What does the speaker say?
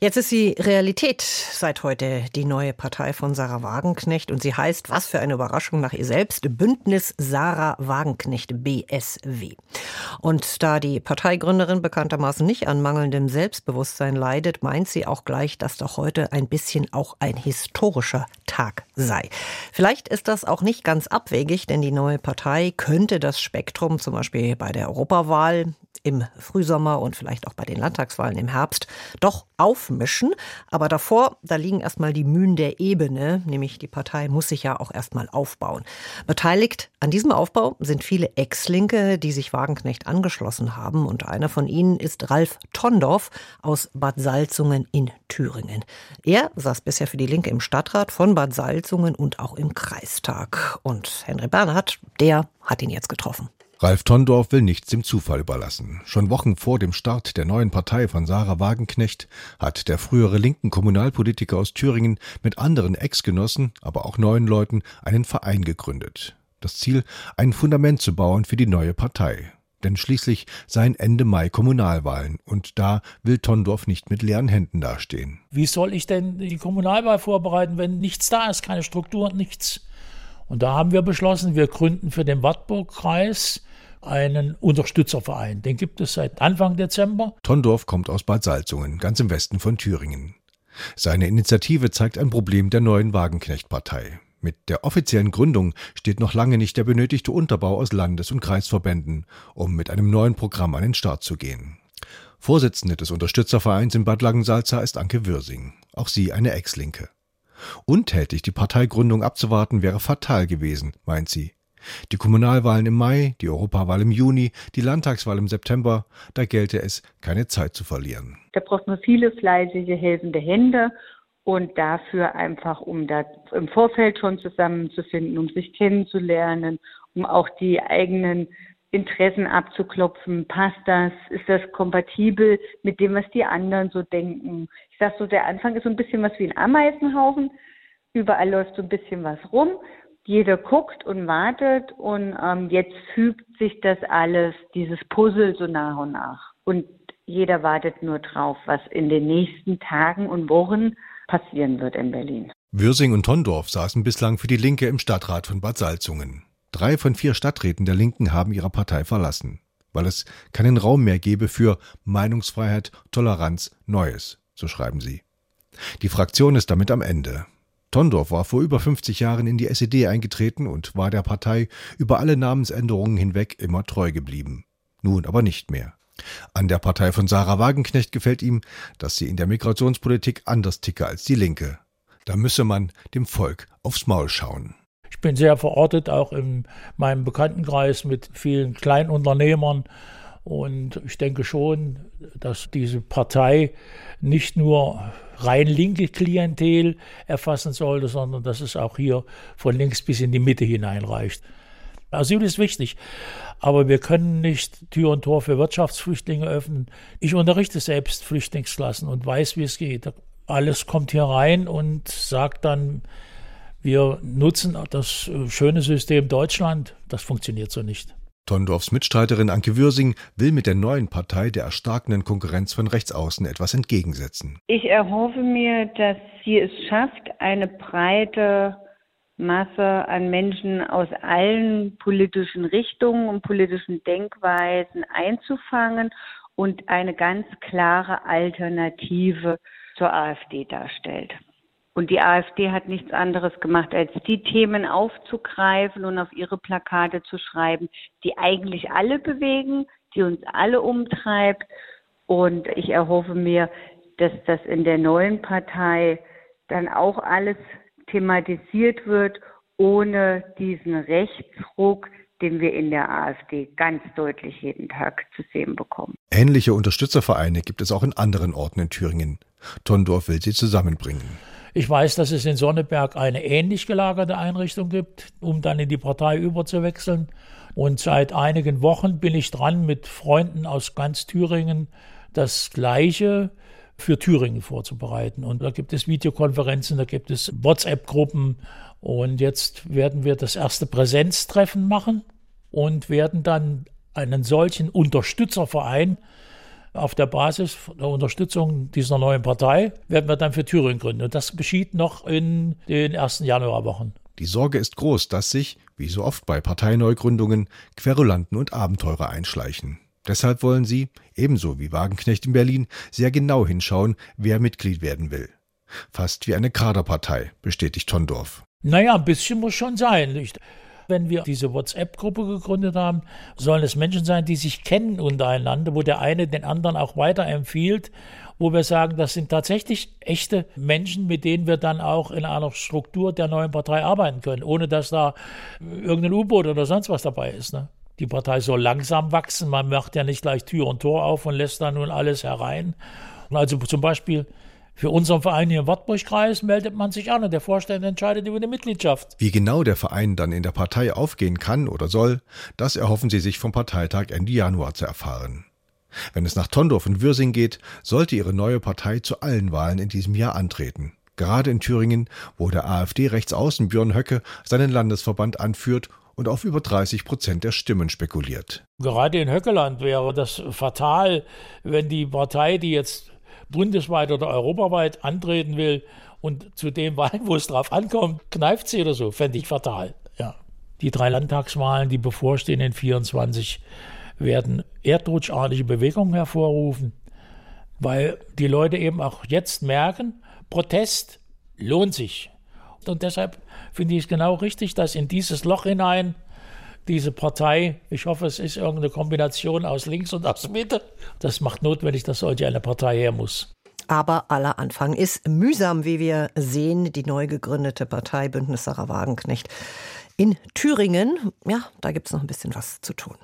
Jetzt ist sie Realität seit heute, die neue Partei von Sarah Wagenknecht. Und sie heißt, was für eine Überraschung nach ihr selbst, Bündnis Sarah Wagenknecht BSW. Und da die Parteigründerin bekanntermaßen nicht an mangelndem Selbstbewusstsein leidet, meint sie auch gleich, dass doch heute ein bisschen auch ein historischer Tag sei. Vielleicht ist das auch nicht ganz abwegig, denn die neue Partei könnte das Spektrum zum Beispiel bei der Europawahl im Frühsommer und vielleicht auch bei den Landtagswahlen im Herbst doch aufmischen. Aber davor, da liegen erstmal die Mühen der Ebene, nämlich die Partei muss sich ja auch erstmal aufbauen. Beteiligt an diesem Aufbau sind viele Ex-Linke, die sich Wagenknecht angeschlossen haben. Und einer von ihnen ist Ralf Tondorf aus Bad Salzungen in Thüringen. Er saß bisher für die Linke im Stadtrat von Bad Salzungen und auch im Kreistag. Und Henry Bernhard, der hat ihn jetzt getroffen. Ralf Tondorf will nichts dem Zufall überlassen. Schon Wochen vor dem Start der neuen Partei von Sarah Wagenknecht hat der frühere linken Kommunalpolitiker aus Thüringen mit anderen Ex-Genossen, aber auch neuen Leuten einen Verein gegründet. Das Ziel, ein Fundament zu bauen für die neue Partei. Denn schließlich seien Ende Mai Kommunalwahlen und da will Tondorf nicht mit leeren Händen dastehen. Wie soll ich denn die Kommunalwahl vorbereiten, wenn nichts da ist, keine Struktur, nichts? Und da haben wir beschlossen, wir gründen für den Wartburg-Kreis einen Unterstützerverein. Den gibt es seit Anfang Dezember. Tondorf kommt aus Bad Salzungen, ganz im Westen von Thüringen. Seine Initiative zeigt ein Problem der neuen Wagenknecht-Partei. Mit der offiziellen Gründung steht noch lange nicht der benötigte Unterbau aus Landes- und Kreisverbänden, um mit einem neuen Programm an den Start zu gehen. Vorsitzende des Unterstützervereins in Bad Langensalza ist Anke Würsing, auch sie eine Ex-Linke. Untätig die Parteigründung abzuwarten wäre fatal gewesen, meint sie. Die Kommunalwahlen im Mai, die Europawahl im Juni, die Landtagswahl im September, da gelte es, keine Zeit zu verlieren. Da braucht man viele fleißige, helfende Hände und dafür einfach, um da im Vorfeld schon zusammenzufinden, um sich kennenzulernen, um auch die eigenen Interessen abzuklopfen. Passt das? Ist das kompatibel mit dem, was die anderen so denken? Ich sage so, der Anfang ist so ein bisschen was wie ein Ameisenhaufen. Überall läuft so ein bisschen was rum jeder guckt und wartet und ähm, jetzt fügt sich das alles, dieses Puzzle so nach und nach. Und jeder wartet nur drauf, was in den nächsten Tagen und Wochen passieren wird in Berlin. Würsing und Tondorf saßen bislang für die Linke im Stadtrat von Bad Salzungen. Drei von vier Stadträten der Linken haben ihre Partei verlassen, weil es keinen Raum mehr gebe für Meinungsfreiheit, Toleranz, Neues, so schreiben sie. Die Fraktion ist damit am Ende. Tondorf war vor über 50 Jahren in die SED eingetreten und war der Partei über alle Namensänderungen hinweg immer treu geblieben. Nun aber nicht mehr. An der Partei von Sarah Wagenknecht gefällt ihm, dass sie in der Migrationspolitik anders ticke als die Linke. Da müsse man dem Volk aufs Maul schauen. Ich bin sehr verortet, auch in meinem Bekanntenkreis mit vielen Kleinunternehmern. Und ich denke schon, dass diese Partei nicht nur rein linke Klientel erfassen sollte, sondern dass es auch hier von links bis in die Mitte hineinreicht. Asyl ist wichtig, aber wir können nicht Tür und Tor für Wirtschaftsflüchtlinge öffnen. Ich unterrichte selbst Flüchtlingsklassen und weiß, wie es geht. Alles kommt hier rein und sagt dann, wir nutzen das schöne System Deutschland. Das funktioniert so nicht. Tondorfs Mitstreiterin Anke Würsing will mit der neuen Partei der erstarkenden Konkurrenz von Rechtsaußen etwas entgegensetzen. Ich erhoffe mir, dass sie es schafft, eine breite Masse an Menschen aus allen politischen Richtungen und politischen Denkweisen einzufangen und eine ganz klare Alternative zur AfD darstellt. Und die AfD hat nichts anderes gemacht, als die Themen aufzugreifen und auf ihre Plakate zu schreiben, die eigentlich alle bewegen, die uns alle umtreibt. Und ich erhoffe mir, dass das in der neuen Partei dann auch alles thematisiert wird, ohne diesen Rechtsruck, den wir in der AfD ganz deutlich jeden Tag zu sehen bekommen. Ähnliche Unterstützervereine gibt es auch in anderen Orten in Thüringen. Tondorf will sie zusammenbringen. Ich weiß, dass es in Sonneberg eine ähnlich gelagerte Einrichtung gibt, um dann in die Partei überzuwechseln. Und seit einigen Wochen bin ich dran, mit Freunden aus ganz Thüringen das Gleiche für Thüringen vorzubereiten. Und da gibt es Videokonferenzen, da gibt es WhatsApp-Gruppen. Und jetzt werden wir das erste Präsenztreffen machen und werden dann einen solchen Unterstützerverein auf der Basis der Unterstützung dieser neuen Partei werden wir dann für Thüringen gründen. Und das geschieht noch in den ersten Januarwochen. Die Sorge ist groß, dass sich, wie so oft bei Parteineugründungen, Querulanten und Abenteurer einschleichen. Deshalb wollen sie, ebenso wie Wagenknecht in Berlin, sehr genau hinschauen, wer Mitglied werden will. Fast wie eine Kaderpartei, bestätigt Tondorf. Naja, ein bisschen muss schon sein. Nicht? Wenn wir diese WhatsApp-Gruppe gegründet haben, sollen es Menschen sein, die sich kennen untereinander, wo der eine den anderen auch weiterempfiehlt, wo wir sagen, das sind tatsächlich echte Menschen, mit denen wir dann auch in einer Struktur der neuen Partei arbeiten können, ohne dass da irgendein U-Boot oder sonst was dabei ist. Ne? Die Partei soll langsam wachsen. Man macht ja nicht gleich Tür und Tor auf und lässt da nun alles herein. Also zum Beispiel für unseren Verein hier im Wartburgkreis meldet man sich an und der Vorstand entscheidet über die Mitgliedschaft. Wie genau der Verein dann in der Partei aufgehen kann oder soll, das erhoffen sie sich vom Parteitag Ende Januar zu erfahren. Wenn es nach Tondorf und Würsing geht, sollte ihre neue Partei zu allen Wahlen in diesem Jahr antreten. Gerade in Thüringen, wo der AfD-Rechtsaußen Björn Höcke seinen Landesverband anführt und auf über 30 Prozent der Stimmen spekuliert. Gerade in Höckeland wäre das fatal, wenn die Partei, die jetzt bundesweit oder europaweit antreten will und zu den Wahlen, wo es drauf ankommt, kneift sie oder so, fände ich fatal. Ja. Die drei Landtagswahlen, die bevorstehen in 24, werden erdrutschartige Bewegungen hervorrufen, weil die Leute eben auch jetzt merken, Protest lohnt sich. Und deshalb finde ich es genau richtig, dass in dieses Loch hinein diese Partei, ich hoffe, es ist irgendeine Kombination aus links und aus Mitte, das macht notwendig, dass solche eine Partei her muss. Aber aller Anfang ist mühsam, wie wir sehen, die neu gegründete Partei Bündnis Sarah Wagenknecht in Thüringen. Ja, da gibt es noch ein bisschen was zu tun.